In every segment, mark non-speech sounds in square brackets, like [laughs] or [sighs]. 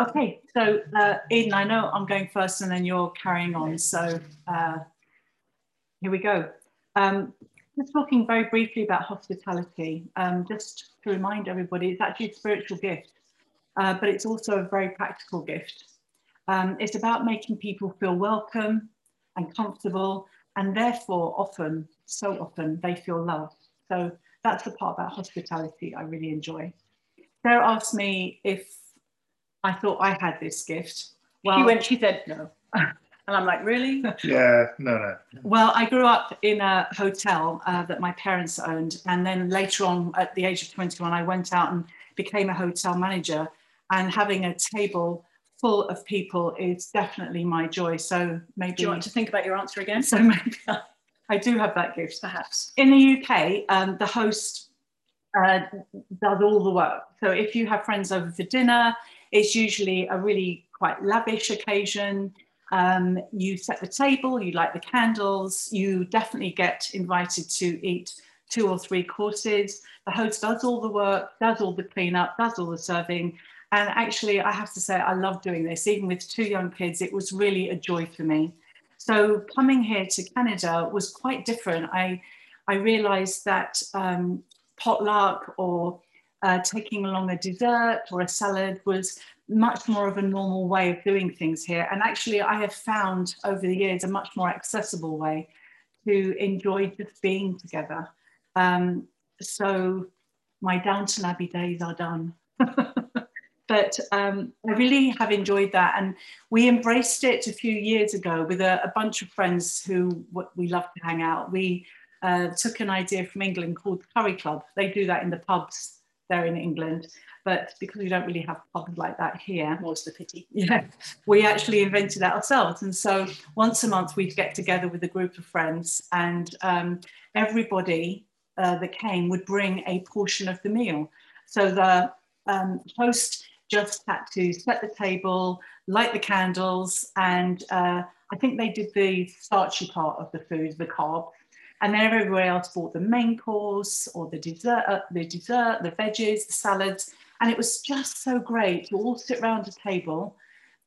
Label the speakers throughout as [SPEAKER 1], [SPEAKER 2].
[SPEAKER 1] Okay, so uh, Eden, I know I'm going first and then you're carrying on. So uh, here we go. Um, just talking very briefly about hospitality, um, just to remind everybody, it's actually a spiritual gift, uh, but it's also a very practical gift. Um, it's about making people feel welcome and comfortable, and therefore often, so often, they feel loved. So that's the part about hospitality I really enjoy. Sarah asked me if I thought I had this gift.
[SPEAKER 2] Well, she went, she said no. [laughs] And I'm like, really?
[SPEAKER 3] Yeah, no, no.
[SPEAKER 1] Well, I grew up in a hotel uh, that my parents owned. And then later on, at the age of 21, I went out and became a hotel manager. And having a table full of people is definitely my joy. So maybe.
[SPEAKER 2] Do you want to think about your answer again?
[SPEAKER 1] So maybe I, I do have that gift, perhaps. In the UK, um, the host uh, does all the work. So if you have friends over for dinner, it's usually a really quite lavish occasion. Um, you set the table, you light the candles, you definitely get invited to eat two or three courses. The host does all the work, does all the cleanup, does all the serving. And actually, I have to say, I love doing this. Even with two young kids, it was really a joy for me. So coming here to Canada was quite different. I, I realized that um, potluck or uh, taking along a dessert or a salad was much more of a normal way of doing things here. And actually, I have found over the years a much more accessible way to enjoy just being together. Um, so my Downton Abbey days are done. [laughs] but um, I really have enjoyed that. And we embraced it a few years ago with a, a bunch of friends who we love to hang out. We uh, took an idea from England called Curry Club. They do that in the pubs there in England. But because we don't really have pubs like that here,
[SPEAKER 2] more's the pity.
[SPEAKER 1] Yeah, we actually invented that ourselves. And so once a month we'd get together with a group of friends, and um, everybody uh, that came would bring a portion of the meal. So the um, host just had to set the table, light the candles, and uh, I think they did the starchy part of the food, the carb, and then everybody else bought the main course or the dessert, uh, the dessert, the veggies, the salads, and it was just so great to all sit around a table.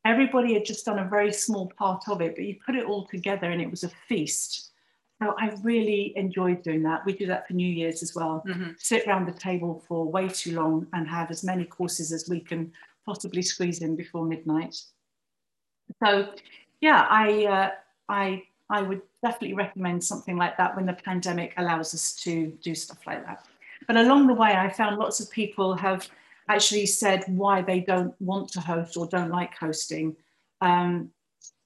[SPEAKER 1] Everybody had just done a very small part of it, but you put it all together and it was a feast. So I really enjoyed doing that. We do that for New Year's as well. Mm-hmm. Sit around the table for way too long and have as many courses as we can possibly squeeze in before midnight. So, yeah, I uh, I I would definitely recommend something like that when the pandemic allows us to do stuff like that. But along the way, I found lots of people have actually said why they don't want to host or don't like hosting. Um,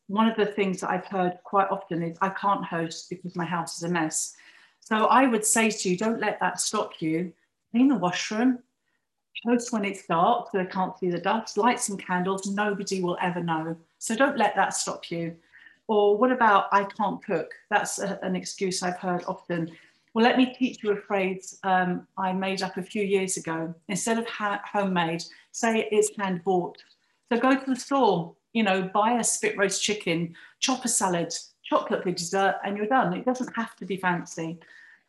[SPEAKER 1] one of the things that I've heard quite often is I can't host because my house is a mess. So I would say to you, don't let that stop you. Clean the washroom, host when it's dark so they can't see the dust, light some candles, nobody will ever know. So don't let that stop you. Or what about I can't cook? That's a, an excuse I've heard often. Well, let me teach you a phrase um, I made up a few years ago. Instead of ha- homemade, say it's hand bought. So go to the store, you know, buy a spit roast chicken, chop a salad, chocolate for dessert, and you're done. It doesn't have to be fancy.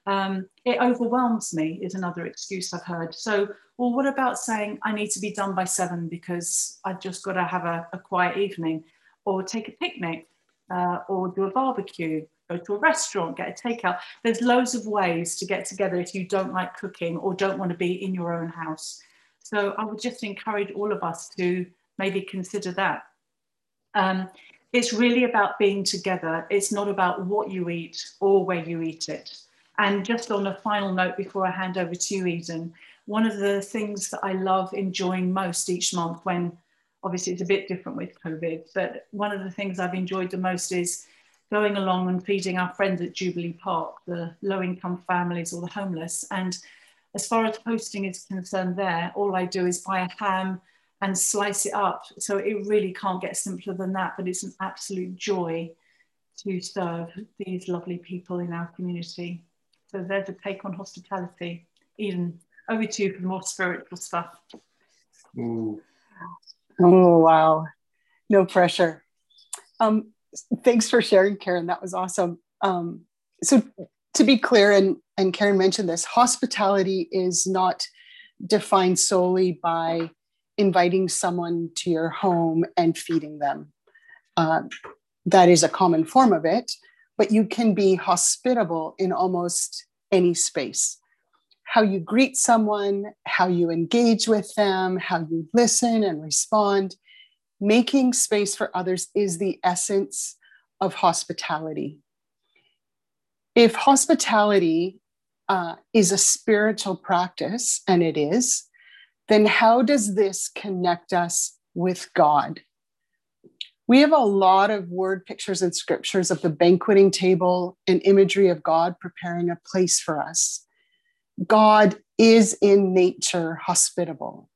[SPEAKER 1] Um, it overwhelms me, is another excuse I've heard. So, well, what about saying I need to be done by seven because I've just got to have a, a quiet evening or take a picnic uh, or do a barbecue go to a restaurant, get a takeout. There's loads of ways to get together if you don't like cooking or don't want to be in your own house. So I would just encourage all of us to maybe consider that. Um, it's really about being together. It's not about what you eat or where you eat it. And just on a final note before I hand over to you, Eden, one of the things that I love enjoying most each month when obviously it's a bit different with COVID, but one of the things I've enjoyed the most is going along and feeding our friends at Jubilee Park, the low income families or the homeless. And as far as hosting is concerned, there, all I do is buy a ham and slice it up. So it really can't get simpler than that, but it's an absolute joy to serve these lovely people in our community. So there's a take on hospitality. Eden, over to you for more spiritual stuff.
[SPEAKER 3] Ooh.
[SPEAKER 4] Oh, wow. No pressure. Um, thanks for sharing, Karen. That was awesome. Um, so, to be clear, and, and Karen mentioned this, hospitality is not defined solely by inviting someone to your home and feeding them. Uh, that is a common form of it, but you can be hospitable in almost any space. How you greet someone, how you engage with them, how you listen and respond. Making space for others is the essence of hospitality. If hospitality uh, is a spiritual practice, and it is, then how does this connect us with God? We have a lot of word pictures and scriptures of the banqueting table and imagery of God preparing a place for us. God is in nature hospitable.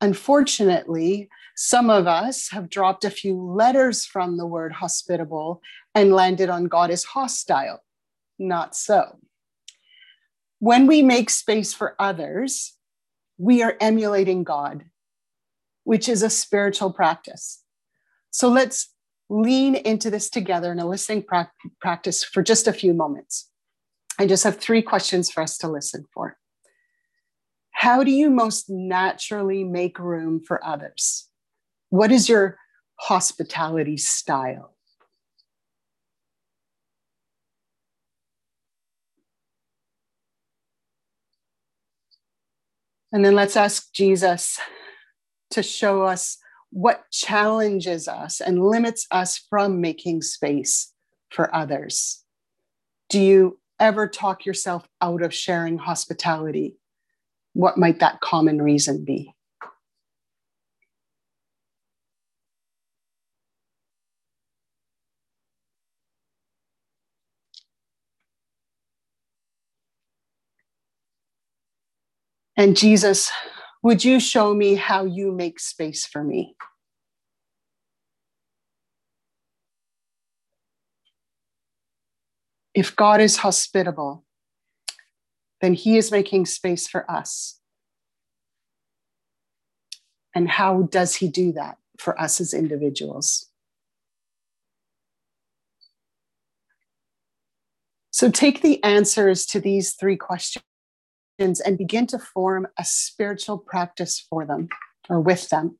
[SPEAKER 4] Unfortunately, some of us have dropped a few letters from the word hospitable and landed on God is hostile. Not so. When we make space for others, we are emulating God, which is a spiritual practice. So let's lean into this together in a listening pra- practice for just a few moments. I just have three questions for us to listen for. How do you most naturally make room for others? What is your hospitality style? And then let's ask Jesus to show us what challenges us and limits us from making space for others. Do you ever talk yourself out of sharing hospitality? What might that common reason be? And Jesus, would you show me how you make space for me? If God is hospitable, then he is making space for us. And how does he do that for us as individuals? So take the answers to these three questions and begin to form a spiritual practice for them or with them.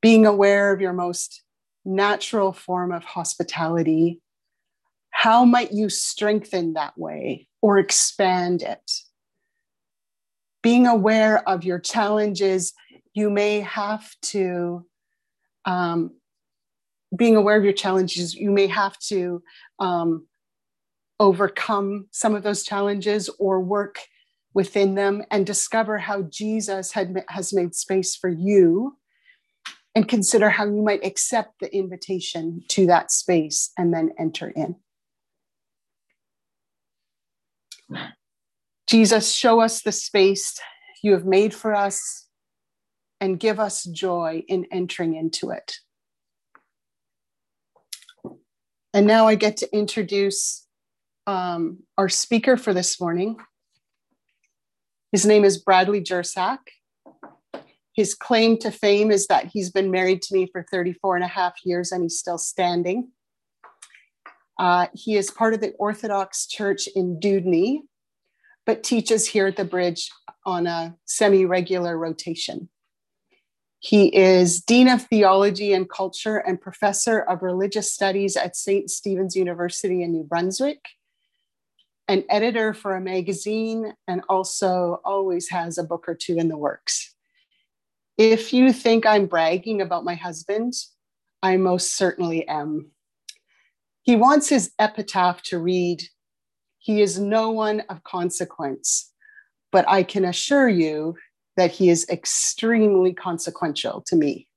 [SPEAKER 4] Being aware of your most natural form of hospitality, how might you strengthen that way or expand it? Being aware of your challenges, you may have to, um, being aware of your challenges, you may have to um, overcome some of those challenges or work within them and discover how Jesus had, has made space for you and consider how you might accept the invitation to that space and then enter in. Jesus, show us the space you have made for us and give us joy in entering into it. And now I get to introduce um, our speaker for this morning. His name is Bradley Jersak. His claim to fame is that he's been married to me for 34 and a half years and he's still standing. Uh, he is part of the Orthodox Church in Dewdney, but teaches here at the bridge on a semi regular rotation. He is Dean of Theology and Culture and Professor of Religious Studies at St. Stephen's University in New Brunswick an editor for a magazine and also always has a book or two in the works. If you think I'm bragging about my husband, I most certainly am. He wants his epitaph to read, He is no one of consequence, but I can assure you that he is extremely consequential to me.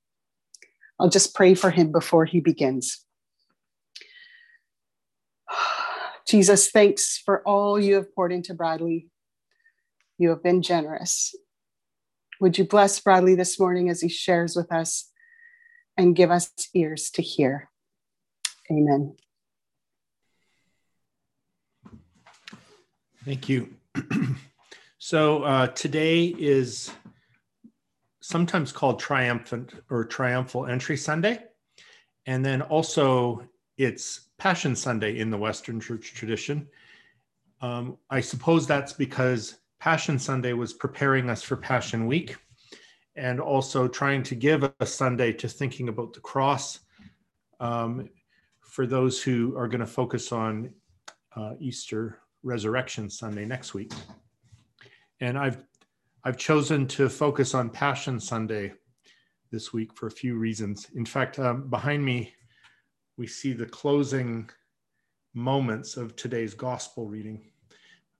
[SPEAKER 4] I'll just pray for him before he begins. [sighs] Jesus, thanks for all you have poured into Bradley. You have been generous. Would you bless Bradley this morning as he shares with us and give us ears to hear? Amen.
[SPEAKER 5] Thank you. [clears throat] so uh, today is sometimes called triumphant or triumphal entry Sunday. And then also it's Passion Sunday in the Western Church tradition. Um, I suppose that's because Passion Sunday was preparing us for Passion Week. and also trying to give a Sunday to thinking about the cross um, for those who are going to focus on uh, Easter Resurrection Sunday next week. And I've I've chosen to focus on Passion Sunday this week for a few reasons. In fact, um, behind me, we see the closing moments of today's gospel reading,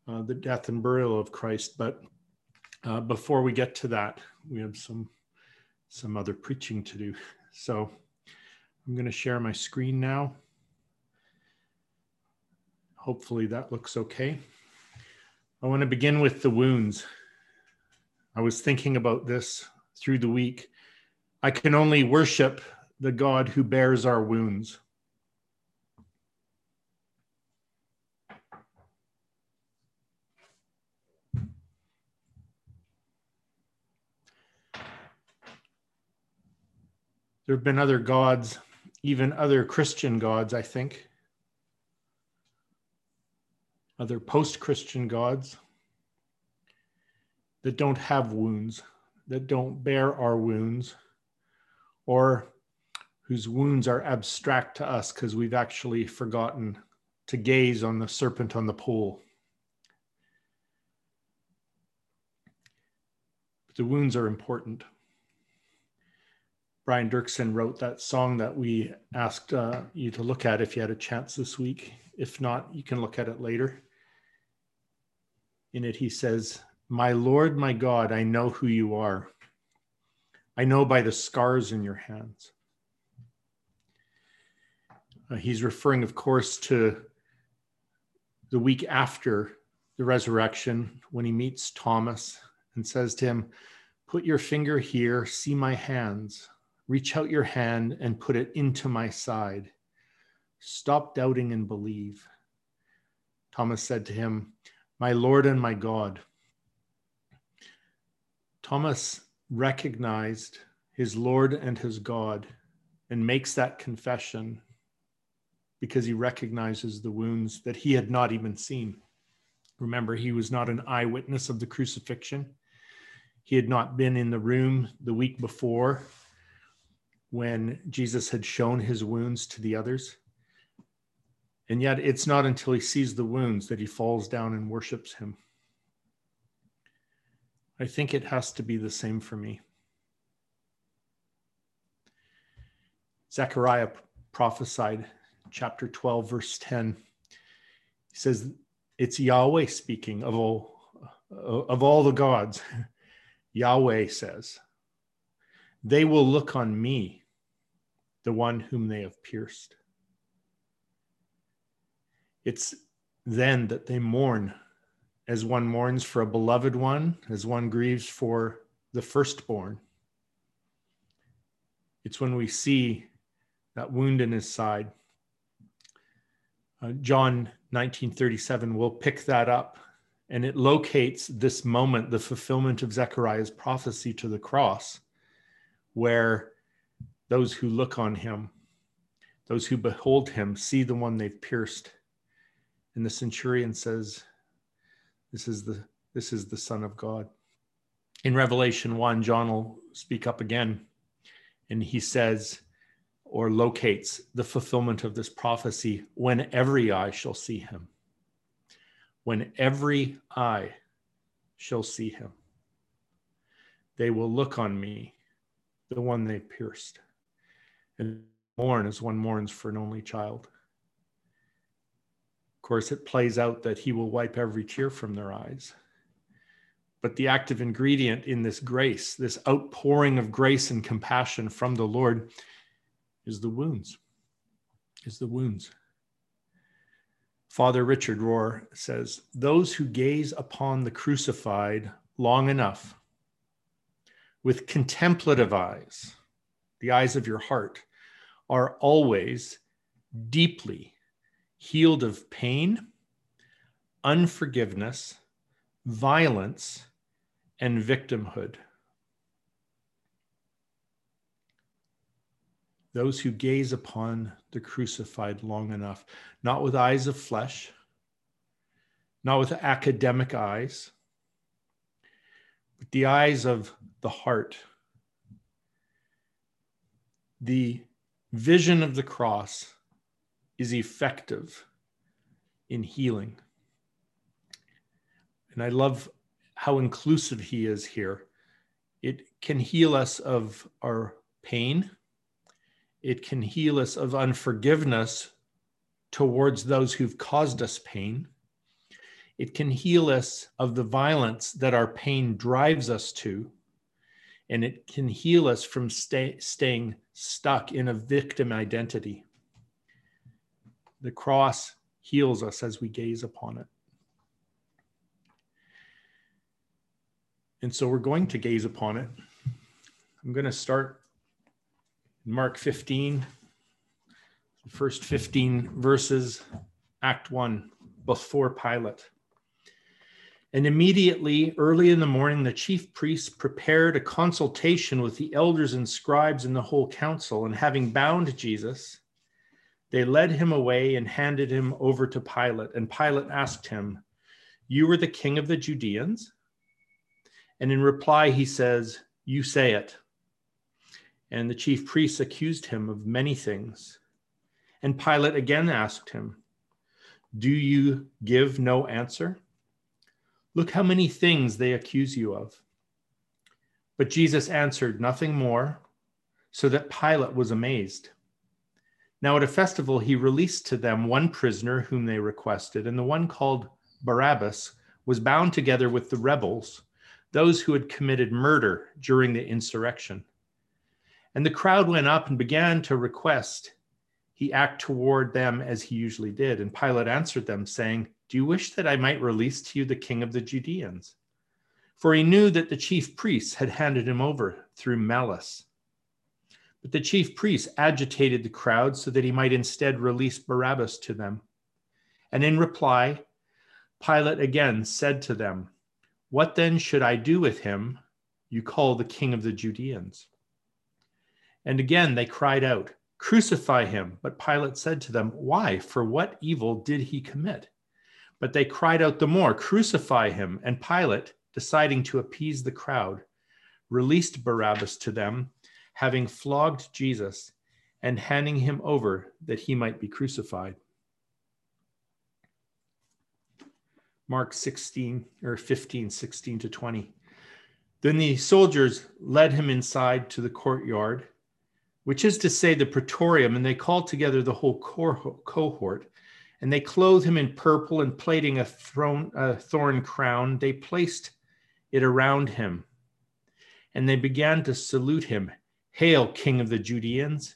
[SPEAKER 5] uh, the death and burial of Christ. But uh, before we get to that, we have some some other preaching to do. So I'm going to share my screen now. Hopefully that looks okay. I want to begin with the wounds. I was thinking about this through the week. I can only worship the God who bears our wounds. There have been other gods, even other Christian gods, I think, other post Christian gods that don't have wounds, that don't bear our wounds, or whose wounds are abstract to us because we've actually forgotten to gaze on the serpent on the pole. But the wounds are important. Brian Doerksen wrote that song that we asked uh, you to look at if you had a chance this week. If not, you can look at it later. In it, he says, My Lord, my God, I know who you are. I know by the scars in your hands. Uh, he's referring, of course, to the week after the resurrection when he meets Thomas and says to him, Put your finger here, see my hands Reach out your hand and put it into my side. Stop doubting and believe. Thomas said to him, My Lord and my God. Thomas recognized his Lord and his God and makes that confession because he recognizes the wounds that he had not even seen. Remember, he was not an eyewitness of the crucifixion. He had not been in the room the week before when Jesus had shown his wounds to the others. And yet, it's not until he sees the wounds that he falls down and worships him. I think it has to be the same for me. Zechariah prophesied, chapter 12, verse 10. He says, It's Yahweh speaking of all, of all the gods. [laughs] Yahweh says, They will look on me the one whom they have pierced. It's then that they mourn, as one mourns for a beloved one, as one grieves for the firstborn. It's when we see that wound in his side. Uh, John 1937 will pick that up and it locates this moment, the fulfillment of Zechariah's prophecy to the cross, where those who look on him, those who behold him, see the one they've pierced. And the centurion says, This is the this is the Son of God. In Revelation 1, John will speak up again, and he says, or locates the fulfillment of this prophecy when every eye shall see him. When every eye shall see him, they will look on me, the one they pierced and mourn as one mourns for an only child. Of course, it plays out that he will wipe every tear from their eyes. But the active ingredient in this grace, this outpouring of grace and compassion from the Lord, is the wounds. Is the wounds. Father Richard Rohr says, Those who gaze upon the crucified long enough with contemplative eyes, the eyes of your heart, are always deeply healed of pain, unforgiveness, violence, and victimhood. Those who gaze upon the crucified long enough, not with eyes of flesh, not with academic eyes, but the eyes of the heart the vision of the cross is effective in healing. And I love how inclusive he is here. It can heal us of our pain, it can heal us of unforgiveness towards those who've caused us pain. It can heal us of the violence that our pain drives us to. And it can heal us from stay, staying stuck in a victim identity. The cross heals us as we gaze upon it. And so we're going to gaze upon it. I'm going to start Mark 15, the first 15 verses, Act 1, before Pilate. And immediately, early in the morning, the chief priests prepared a consultation with the elders and scribes and the whole council. And having bound Jesus, they led him away and handed him over to Pilate. And Pilate asked him, You were the king of the Judeans? And in reply, he says, You say it. And the chief priests accused him of many things. And Pilate again asked him, Do you give no answer? Look how many things they accuse you of. But Jesus answered nothing more, so that Pilate was amazed. Now, at a festival, he released to them one prisoner whom they requested, and the one called Barabbas was bound together with the rebels, those who had committed murder during the insurrection. And the crowd went up and began to request he act toward them as he usually did. And Pilate answered them, saying, Do you wish that I might release to you the king of the Judeans? For he knew that the chief priests had handed him over through malice. But the chief priests agitated the crowd so that he might instead release Barabbas to them. And in reply, Pilate again said to them, What then should I do with him you call the king of the Judeans? And again they cried out, Crucify him. But Pilate said to them, Why? For what evil did he commit? But they cried out the more, Crucify him. And Pilate, deciding to appease the crowd, released Barabbas to them, having flogged Jesus and handing him over that he might be crucified. Mark 16 or 15, 16 to 20. Then the soldiers led him inside to the courtyard which is to say the praetorium, and they called together the whole cohort. And they clothed him in purple and plaiting a, throne, a thorn crown, they placed it around him. And they began to salute him, Hail, King of the Judeans!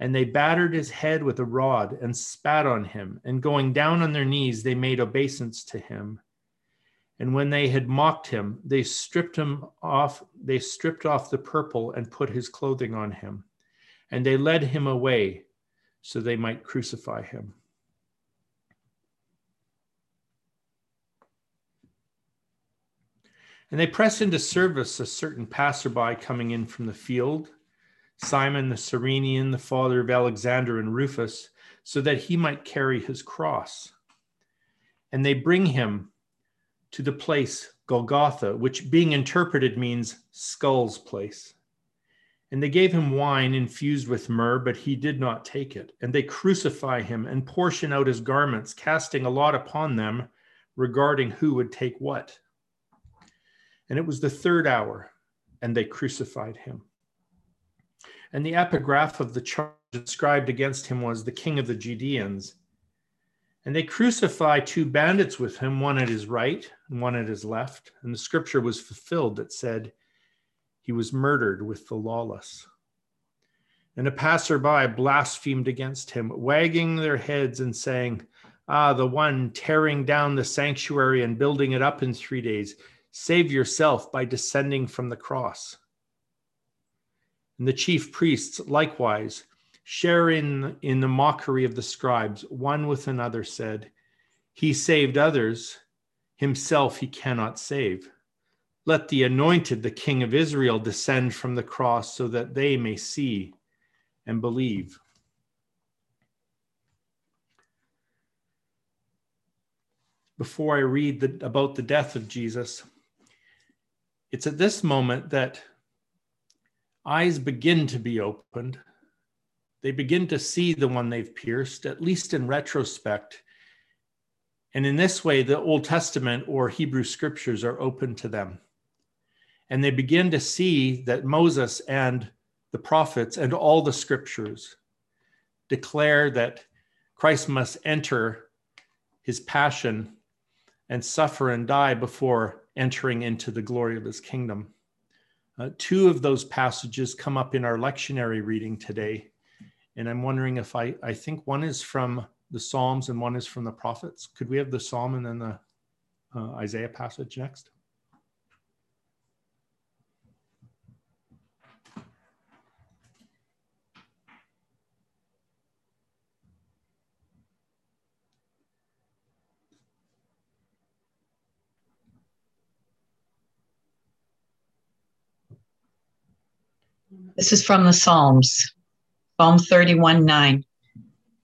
[SPEAKER 5] And they battered his head with a rod and spat on him. And going down on their knees, they made obeisance to him. And when they had mocked him, they stripped him off, they stripped off the purple and put his clothing on him and they led him away so they might crucify him. And they press into service a certain passerby coming in from the field, Simon the Cyrenian, the father of Alexander and Rufus, so that he might carry his cross. And they bring him to the place Golgotha, which being interpreted means skull's place. And they gave him wine infused with myrrh, but he did not take it. And they crucify him and portion out his garments, casting a lot upon them regarding who would take what. And it was the third hour, and they crucified him. And the epigraph of the charge inscribed against him was the king of the Judeans. And they crucify two bandits with him, one at his right and one at his left. And the scripture was fulfilled that said, he was murdered with the lawless. And a passerby blasphemed against him, wagging their heads and saying, Ah, the one tearing down the sanctuary and building it up in three days, save yourself by descending from the cross. And the chief priests likewise, sharing in the mockery of the scribes, one with another said, He saved others, himself he cannot save. Let the anointed, the King of Israel, descend from the cross so that they may see and believe. Before I read the, about the death of Jesus, it's at this moment that eyes begin to be opened they begin to see the one they've pierced, at least in retrospect. And in this way, the Old Testament or Hebrew scriptures are open to them. And they begin to see that Moses and the prophets and all the scriptures declare that Christ must enter his passion and suffer and die before entering into the glory of his kingdom. Uh, two of those passages come up in our lectionary reading today. And I'm wondering if I, I think one is from the Psalms and one is from the prophets. Could we have the Psalm and then the uh, Isaiah passage next?
[SPEAKER 6] This is from the Psalms, Psalm 31 9.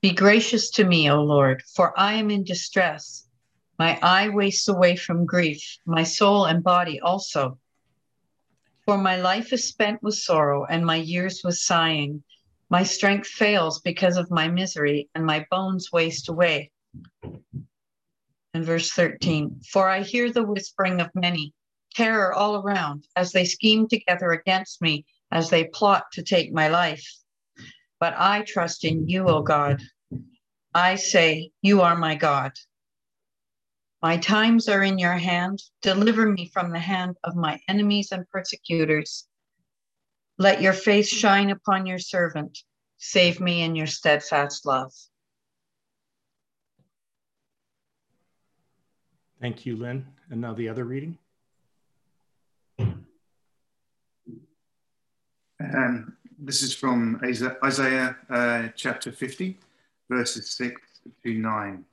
[SPEAKER 6] Be gracious to me, O Lord, for I am in distress. My eye wastes away from grief, my soul and body also. For my life is spent with sorrow, and my years with sighing. My strength fails because of my misery, and my bones waste away. And verse 13 For I hear the whispering of many, terror all around, as they scheme together against me as they plot to take my life. But I trust in you, O God. I say, You are my God. My times are in your hand. Deliver me from the hand of my enemies and persecutors. Let your face shine upon your servant. Save me in your steadfast love.
[SPEAKER 5] Thank you, Lynn. And now the other reading.
[SPEAKER 3] Um, this is from Isaiah uh, chapter 50, verses 6 to 9.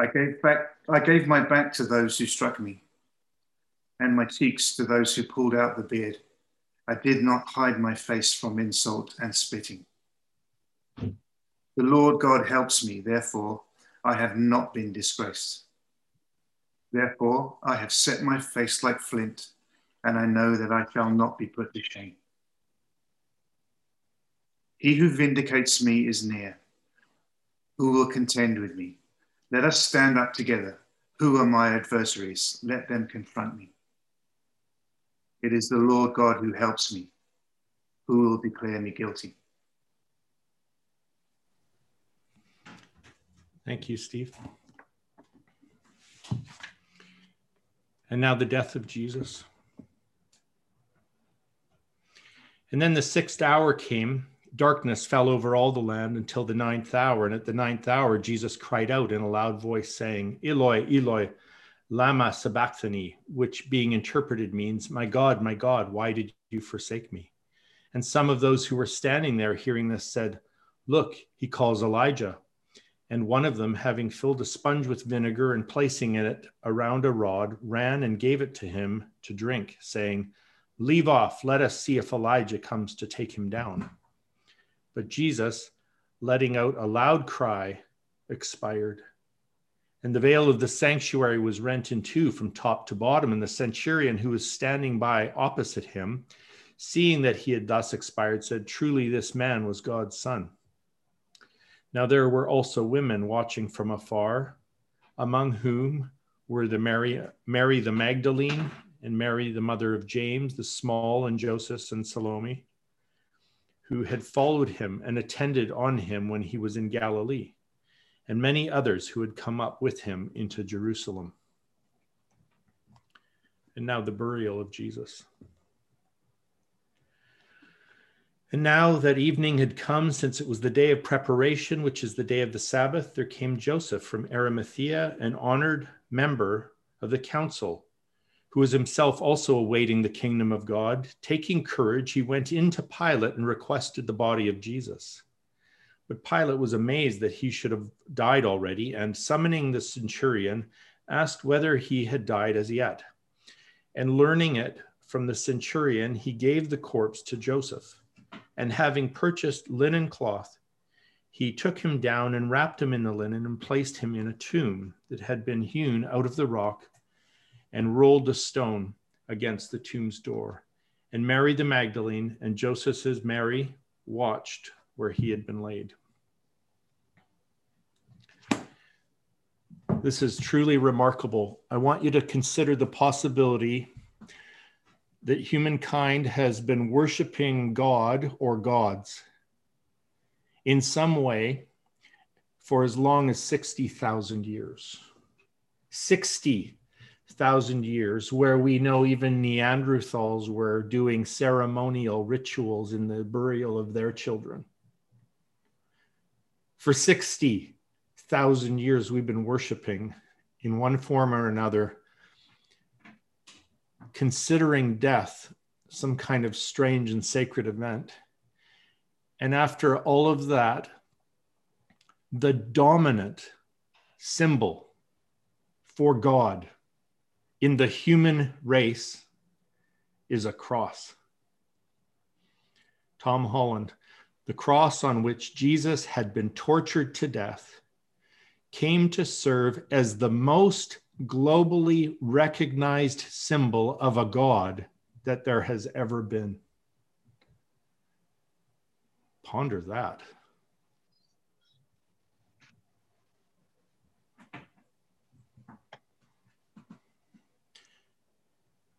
[SPEAKER 3] I gave back I gave my back to those who struck me, and my cheeks to those who pulled out the beard. I did not hide my face from insult and spitting. The Lord God helps me, therefore I have not been disgraced. Therefore I have set my face like flint and I know that I shall not be put to shame. He who vindicates me is near. Who will contend with me? Let us stand up together. Who are my adversaries? Let them confront me. It is the Lord God who helps me. Who will declare me guilty?
[SPEAKER 5] Thank you, Steve. And now the death of Jesus. And then the sixth hour came. Darkness fell over all the land until the ninth hour. And at the ninth hour, Jesus cried out in a loud voice, saying, Eloi, Eloi, Lama Sabachthani, which being interpreted means, My God, my God, why did you forsake me? And some of those who were standing there hearing this said, Look, he calls Elijah. And one of them, having filled a sponge with vinegar and placing it around a rod, ran and gave it to him to drink, saying, Leave off, let us see if Elijah comes to take him down. But Jesus, letting out a loud cry, expired. And the veil of the sanctuary was rent in two from top to bottom. And the centurion who was standing by opposite him, seeing that he had thus expired, said, Truly, this man was God's son. Now there were also women watching from afar, among whom were the Mary, Mary the Magdalene and Mary, the mother of James, the small, and Joseph and Salome, who had followed him and attended on him when he was in Galilee, and many others who had come up with him into Jerusalem. And now the burial of Jesus. And now that evening had come, since it was the day of preparation, which is the day of the Sabbath, there came Joseph from Arimathea, an honored member of the council who was himself also awaiting the kingdom of God, taking courage, he went into Pilate and requested the body of Jesus. But Pilate was amazed that he should have died already, and summoning the centurion, asked whether he had died as yet. And learning it from the centurion, he gave the corpse to Joseph. And having purchased linen cloth, he took him down and wrapped him in the linen and placed him in a tomb that had been hewn out of the rock and rolled a stone against the tomb's door. And Mary the Magdalene and Joseph's Mary watched where he had been laid. This is truly remarkable. I want you to consider the possibility that humankind has been worshiping God or gods in some way for as long as 60,000 years. 60,000 years, where we know even Neanderthals were doing ceremonial rituals in the burial of their children. For 60,000 years, we've been worshiping in one form or another, considering death some kind of strange and sacred event. And after all of that, the dominant symbol for God in the human race is a cross. Tom Holland, the cross on which Jesus had been tortured to death, came to serve as the most globally recognized symbol of a God that there has ever been. Ponder that.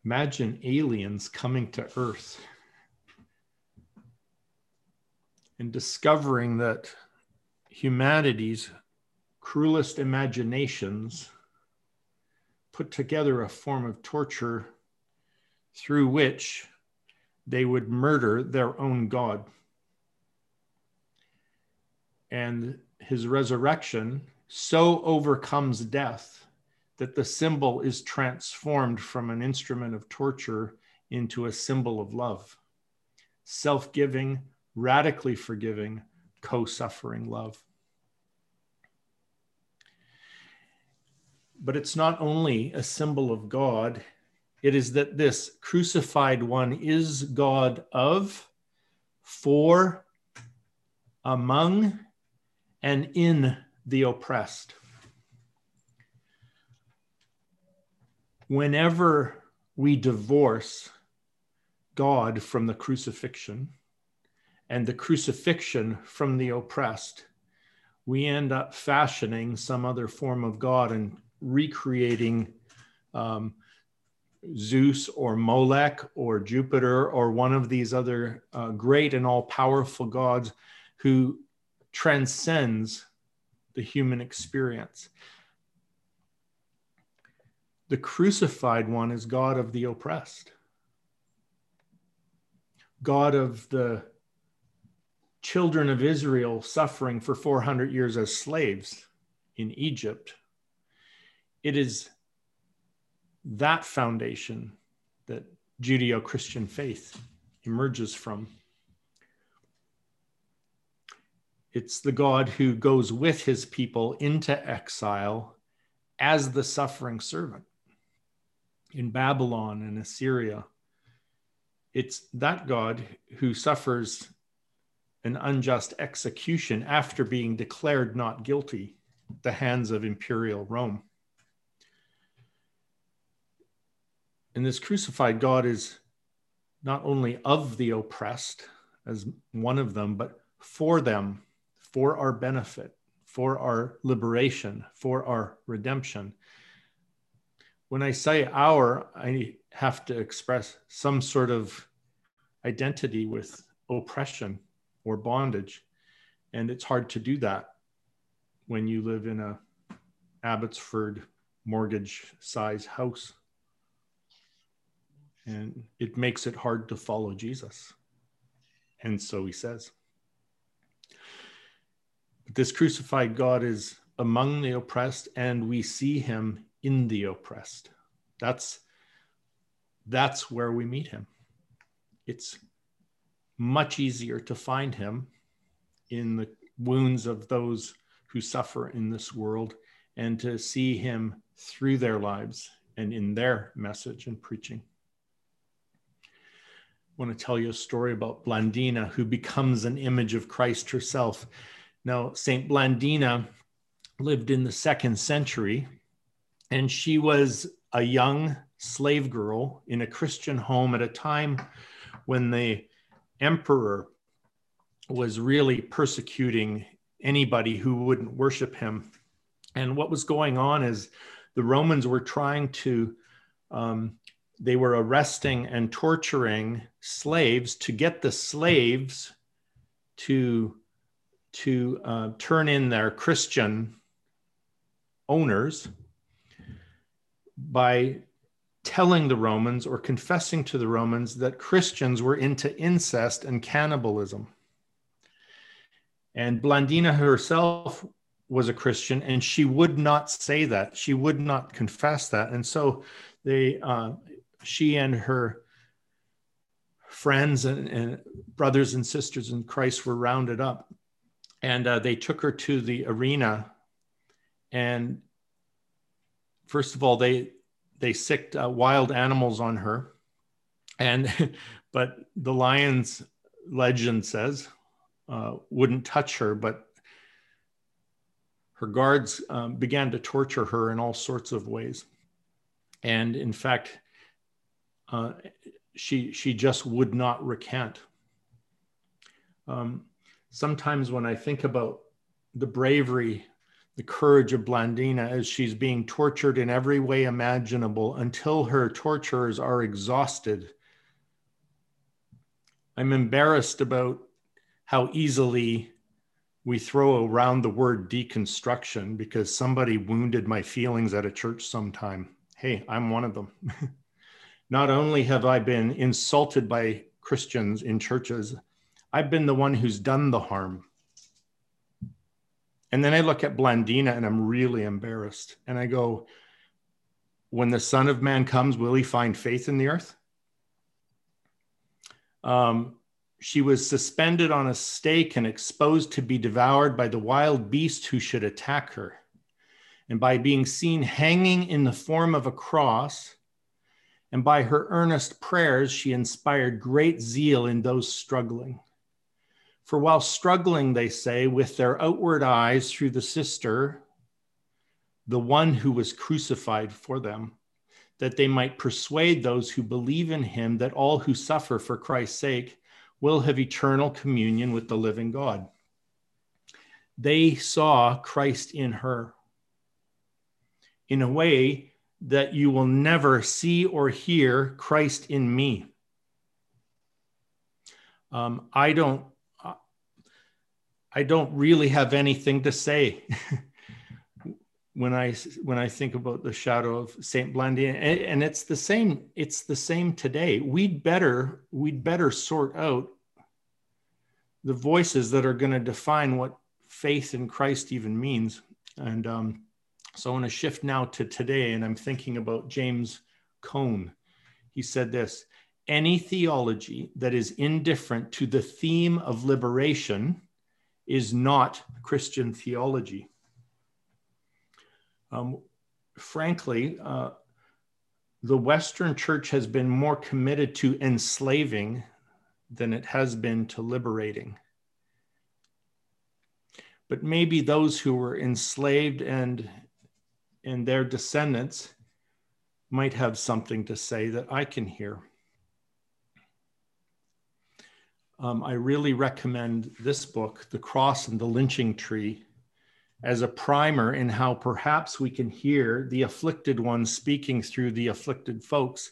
[SPEAKER 5] Imagine aliens coming to Earth and discovering that humanity's cruelest imaginations put together a form of torture through which they would murder their own God. And his resurrection so overcomes death that the symbol is transformed from an instrument of torture into a symbol of love, self giving, radically forgiving, co suffering love. But it's not only a symbol of God, it is that this crucified one is God of, for, among, and in the oppressed. Whenever we divorce God from the crucifixion and the crucifixion from the oppressed, we end up fashioning some other form of God and recreating um, Zeus or Molech or Jupiter or one of these other uh, great and all powerful gods who transcends the human experience the crucified one is God of the oppressed, God of the children of Israel suffering for 400 years as slaves in Egypt. It is that foundation that Judeo Christian faith emerges from. It's the God who goes with his people into exile as the suffering servant in Babylon and Assyria. It's that God who suffers an unjust execution after being declared not guilty at the hands of imperial Rome. And this crucified God is not only of the oppressed as one of them, but for them, for our benefit, for our liberation, for our redemption when I say our, I have to express some sort of identity with oppression or bondage. And it's hard to do that when you live in a Abbotsford mortgage size house. And it makes it hard to follow Jesus. And so he says. But this crucified God is among the oppressed, and we see him in the oppressed. That's that's where we meet him. It's much easier to find him in the wounds of those who suffer in this world and to see him through their lives and in their message and preaching. I want to tell you a story about Blandina, who becomes an image of Christ herself. Now, St. Blandina lived in the second century and she was a young slave girl in a Christian home at a time when the emperor was really persecuting anybody who wouldn't worship him. And what was going on is the Romans were trying to, um, they were arresting and torturing slaves to get the slaves to, to uh, turn in their Christian owners by telling the Romans or confessing to the Romans that Christians were into incest and cannibalism. And Blandina herself was a Christian, and she would not say that. She would not confess that. And so they, uh, she and her friends and, and, brothers and sisters in Christ were rounded up, and uh, they took her to the arena. And first of all, they they sicked uh, wild animals on her, and [laughs] but the lions legend says uh, wouldn't touch her, but her guards um, began to torture her in all sorts of ways. And in fact, uh, she, she just would not recant. Um, sometimes when I think about the bravery, the courage of Blandina as she's being tortured in every way imaginable until her torturers are exhausted, I'm embarrassed about how easily we throw around the word deconstruction because somebody wounded my feelings at a church sometime. Hey, I'm one of them. [laughs] Not only have I been insulted by Christians in churches, I've been the one who's done the harm. And then I look at Blandina and I'm really embarrassed. And I go, when the Son of Man comes, will he find faith in the earth? Um, she was suspended on a stake and exposed to be devoured by the wild beast who should attack her. And by being seen hanging in the form of a cross, and by her earnest prayers, she inspired great zeal in those struggling. For while struggling, they say, with their outward eyes through the sister, the one who was crucified for them, that they might persuade those who believe in him that all who suffer for Christ's sake will have eternal communion with the living God. They saw Christ in her in a way that you will never see or hear Christ in me. Um, I don't. I don't really have anything to say [laughs] when I when I think about the shadow of Saint Blandina, and, and it's the same. It's the same today. We'd better we'd better sort out the voices that are going to define what faith in Christ even means. And um, so I want to shift now to today, and I'm thinking about James Cone. He said this any theology that is indifferent to the theme of liberation is not Christian theology. Um, frankly, uh, the Western church has been more committed to enslaving than it has been to liberating. But maybe those who were enslaved and, and their descendants might have something to say that I can hear. Um, I really recommend this book, The Cross and the Lynching Tree, as a primer in how perhaps we can hear the afflicted ones speaking through the afflicted folks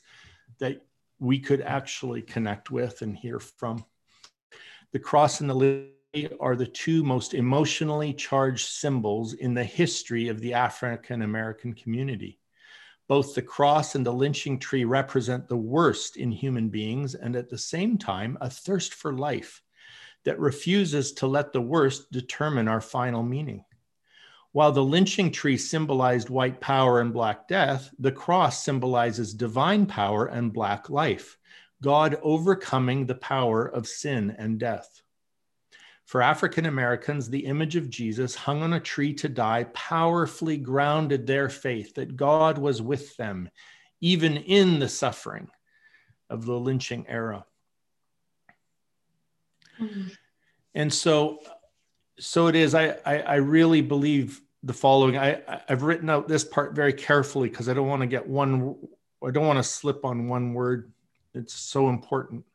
[SPEAKER 5] that we could actually connect with and hear from. The cross and the lily are the two most emotionally charged symbols in the history of the African American community. Both the cross and the lynching tree represent the worst in human beings and at the same time a thirst for life that refuses to let the worst determine our final meaning. While the lynching tree symbolized white power and black death, the cross symbolizes divine power and black life, God overcoming the power of sin and death. For African Americans, the image of Jesus hung on a tree to die powerfully grounded their faith that God was with them, even in the suffering of the lynching era. Mm-hmm. And so, so it is. I, I, I really believe the following. I, I've written out this part very carefully because I don't want to get one, I don't want to slip on one word. It's so important.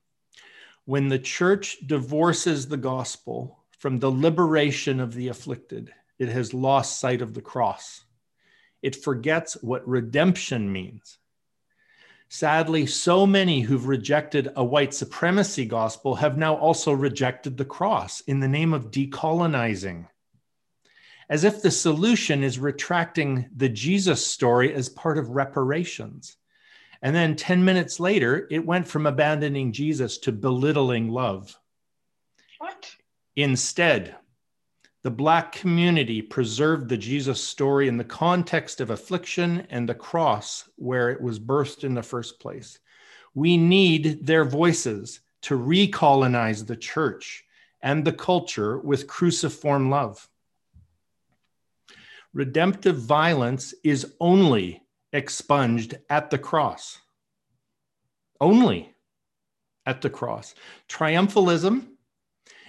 [SPEAKER 5] When the church divorces the gospel from the liberation of the afflicted, it has lost sight of the cross. It forgets what redemption means. Sadly, so many who've rejected a white supremacy gospel have now also rejected the cross in the name of decolonizing. As if the solution is retracting the Jesus story as part of reparations. And then 10 minutes later, it went from abandoning Jesus to belittling love.
[SPEAKER 6] What?
[SPEAKER 5] Instead, the Black community preserved the Jesus story in the context of affliction and the cross where it was birthed in the first place. We need their voices to recolonize the church and the culture with cruciform love. Redemptive violence is only expunged at the cross. Only at the cross. Triumphalism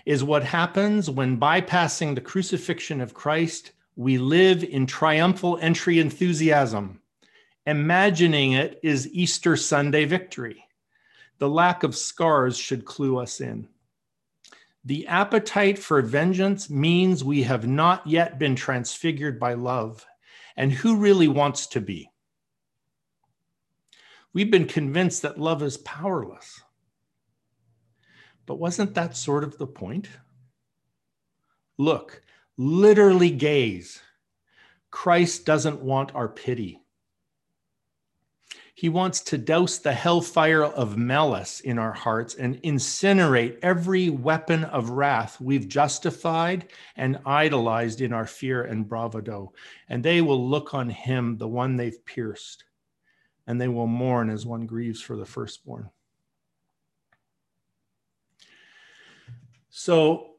[SPEAKER 5] is what happens when bypassing the crucifixion of Christ, we live in triumphal entry enthusiasm. Imagining it is Easter Sunday victory. The lack of scars should clue us in. The appetite for vengeance means we have not yet been transfigured by love. And who really wants to be? We've been convinced that love is powerless. But wasn't that sort of the point? Look, literally gaze. Christ doesn't want our pity. He wants to douse the hellfire of malice in our hearts and incinerate every weapon of wrath we've justified and idolized in our fear and bravado. And they will look on him, the one they've pierced, and they will mourn as one grieves for the firstborn. So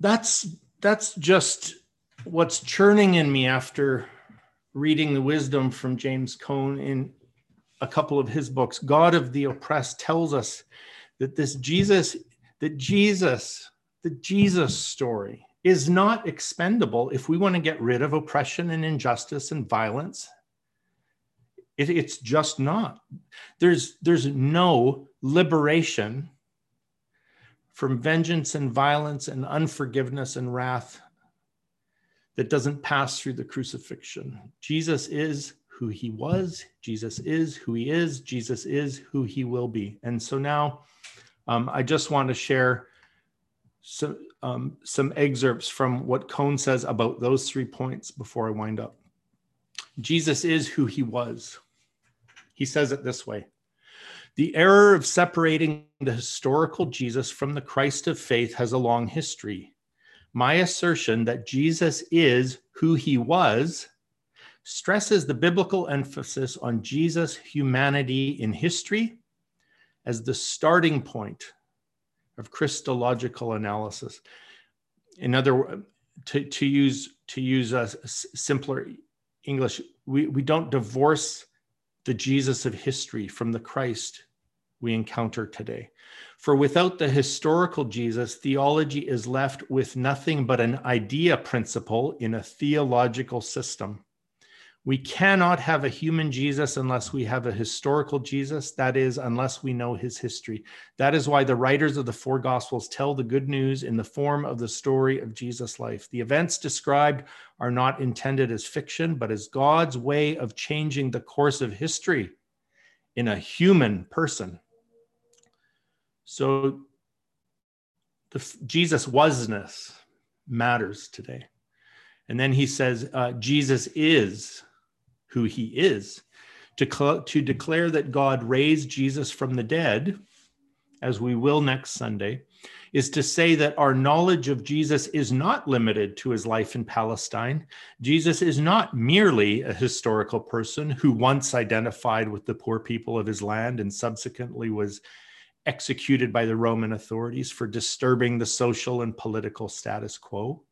[SPEAKER 5] that's that's just what's churning in me after reading the wisdom from James Cone in a couple of his books. God of the oppressed tells us that this Jesus, that Jesus, the Jesus story is not expendable if we want to get rid of oppression and injustice and violence. It, it's just not. There's, there's no liberation from vengeance and violence and unforgiveness and wrath that doesn't pass through the crucifixion. Jesus is who he was, Jesus is who he is, Jesus is who he will be. And so now um, I just want to share some, um, some excerpts from what Cone says about those three points before I wind up. Jesus is who he was. He says it this way the error of separating the historical Jesus from the Christ of faith has a long history. My assertion that Jesus is who he was stresses the biblical emphasis on Jesus' humanity in history as the starting point of Christological analysis. In other words, to, to use to use a simpler English, we, we don't divorce the Jesus of history from the Christ we encounter today. For without the historical Jesus, theology is left with nothing but an idea principle in a theological system. We cannot have a human Jesus unless we have a historical Jesus, that is, unless we know his history. That is why the writers of the four Gospels tell the good news in the form of the story of Jesus' life. The events described are not intended as fiction, but as God's way of changing the course of history in a human person. So the Jesus wasness matters today. And then he says, uh, Jesus is who he is. To, to declare that God raised Jesus from the dead, as we will next Sunday, is to say that our knowledge of Jesus is not limited to his life in Palestine. Jesus is not merely a historical person who once identified with the poor people of his land and subsequently was executed by the Roman authorities for disturbing the social and political status quo.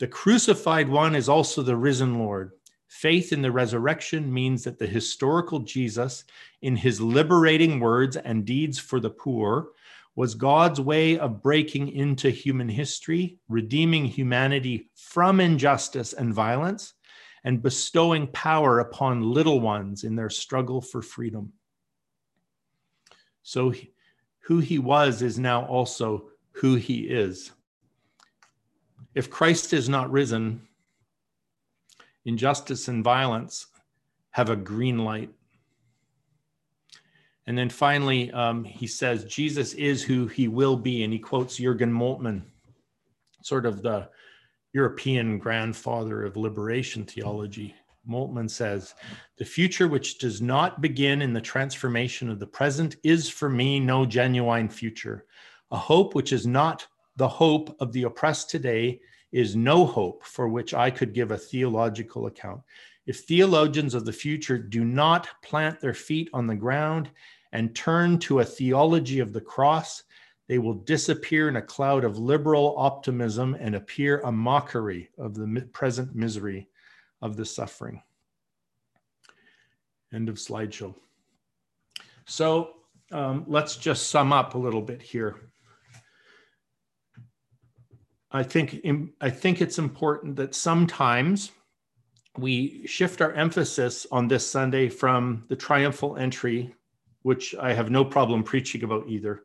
[SPEAKER 5] The crucified one is also the risen Lord Faith in the resurrection means that the historical Jesus, in his liberating words and deeds for the poor, was God's way of breaking into human history, redeeming humanity from injustice and violence, and bestowing power upon little ones in their struggle for freedom. So, who he was is now also who he is. If Christ is not risen, injustice and violence have a green light. And then finally, um, he says, Jesus is who he will be. And he quotes Jurgen Moltmann, sort of the European grandfather of liberation theology. Moltmann says, The future which does not begin in the transformation of the present is for me no genuine future. A hope which is not the hope of the oppressed today is no hope for which I could give a theological account. If theologians of the future do not plant their feet on the ground and turn to a theology of the cross, they will disappear in a cloud of liberal optimism and appear a mockery of the present misery of the suffering. End of slideshow. So um, let's just sum up a little bit here. I think I think it's important that sometimes we shift our emphasis on this Sunday from the triumphal entry, which I have no problem preaching about either,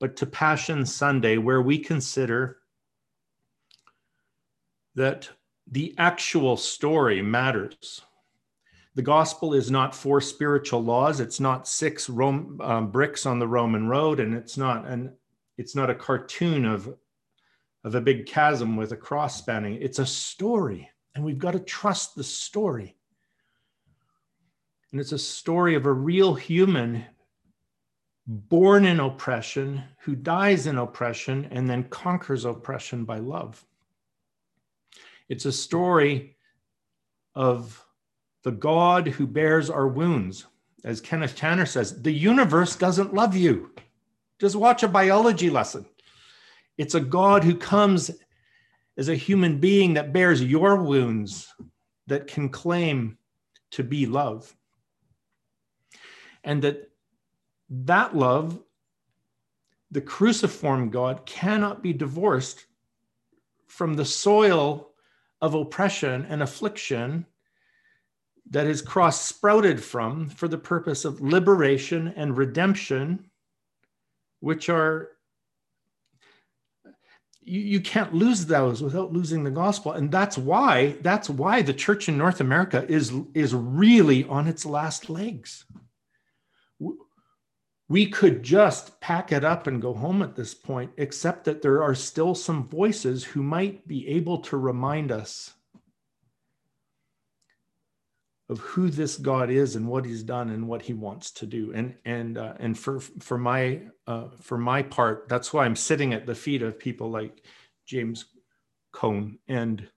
[SPEAKER 5] but to Passion Sunday, where we consider that the actual story matters. The gospel is not four spiritual laws. It's not six Rome, um, bricks on the Roman road, and it's not an it's not a cartoon of of a big chasm with a cross spanning. It's a story, and we've got to trust the story. And it's a story of a real human born in oppression who dies in oppression and then conquers oppression by love. It's a story of the God who bears our wounds. As Kenneth Tanner says, the universe doesn't love you. Just watch a biology lesson. It's a God who comes as a human being that bears your wounds, that can claim to be love. And that that love, the cruciform God, cannot be divorced from the soil of oppression and affliction that his cross sprouted from for the purpose of liberation and redemption, which are you, you can't lose those without losing the gospel. And that's why that's why the church in north america is is really on its last legs. We could just pack it up and go home at this point except that there are still some voices who might be able to remind us of who this God is and what He's done and what He wants to do. And and uh, and for for my uh, for my part, that's why I'm sitting at the feet of people like James Cone and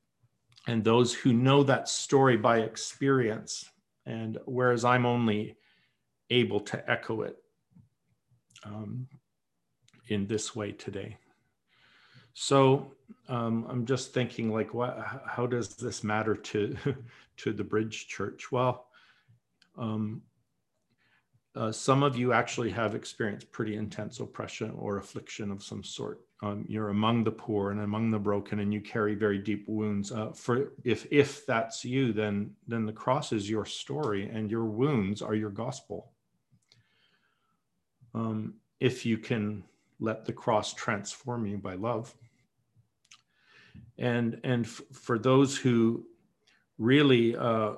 [SPEAKER 5] and those who know that story by experience. And whereas I'm only able to echo it um, in this way today. So um, I'm just thinking, like, what? How does this matter to [laughs] to the Bridge Church? Well, um, uh, some of you actually have experienced pretty intense oppression or affliction of some sort. Um, you're among the poor and among the broken, and you carry very deep wounds. Uh, for if if that's you, then then the cross is your story, and your wounds are your gospel. Um, if you can let the cross transform you by love. And and f- for those who really uh,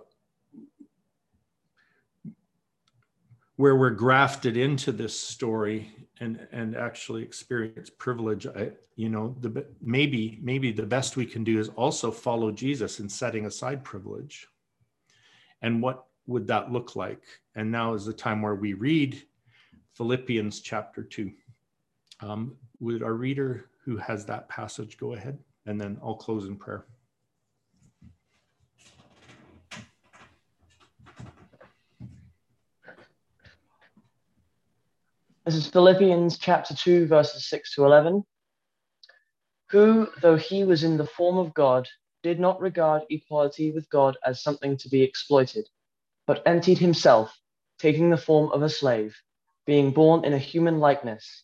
[SPEAKER 5] where we're grafted into this story and and actually experience privilege I, you know the maybe maybe the best we can do is also follow jesus in setting aside privilege. And what would that look like? And now is the time where we read philippians chapter 2 um, would our reader who has that passage go ahead and then I'll close in prayer.
[SPEAKER 7] This is Philippians chapter 2, verses 6 to 11. Who, though he was in the form of God, did not regard equality with God as something to be exploited, but emptied himself, taking the form of a slave, being born in a human likeness,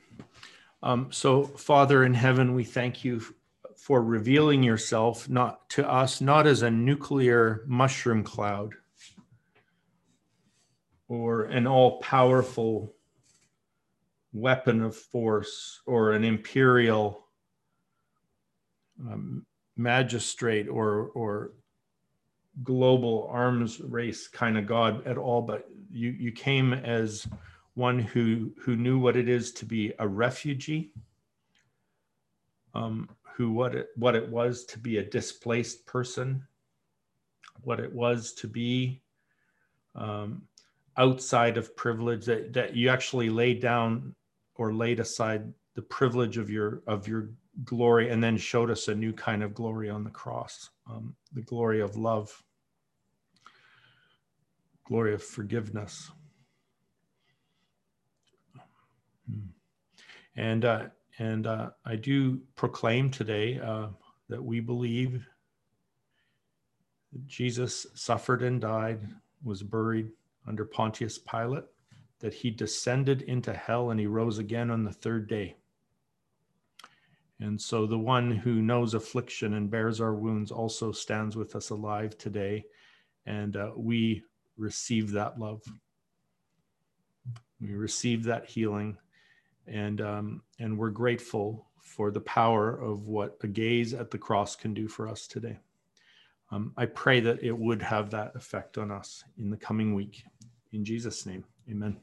[SPEAKER 5] Um, so, Father in heaven, we thank you for revealing yourself not to us, not as a nuclear mushroom cloud or an all powerful weapon of force or an imperial um, magistrate or, or global arms race kind of God at all, but you, you came as one who, who knew what it is to be a refugee, um, who what it, what it was to be a displaced person, what it was to be um, outside of privilege, that, that you actually laid down or laid aside the privilege of your of your glory and then showed us a new kind of glory on the cross um, the glory of love glory of forgiveness and uh, and uh, i do proclaim today uh, that we believe that jesus suffered and died was buried under pontius pilate that he descended into hell and he rose again on the third day. And so the one who knows affliction and bears our wounds also stands with us alive today. And uh, we receive that love. We receive that healing. And, um, and we're grateful for the power of what a gaze at the cross can do for us today. Um, I pray that it would have that effect on us in the coming week. In Jesus' name, amen.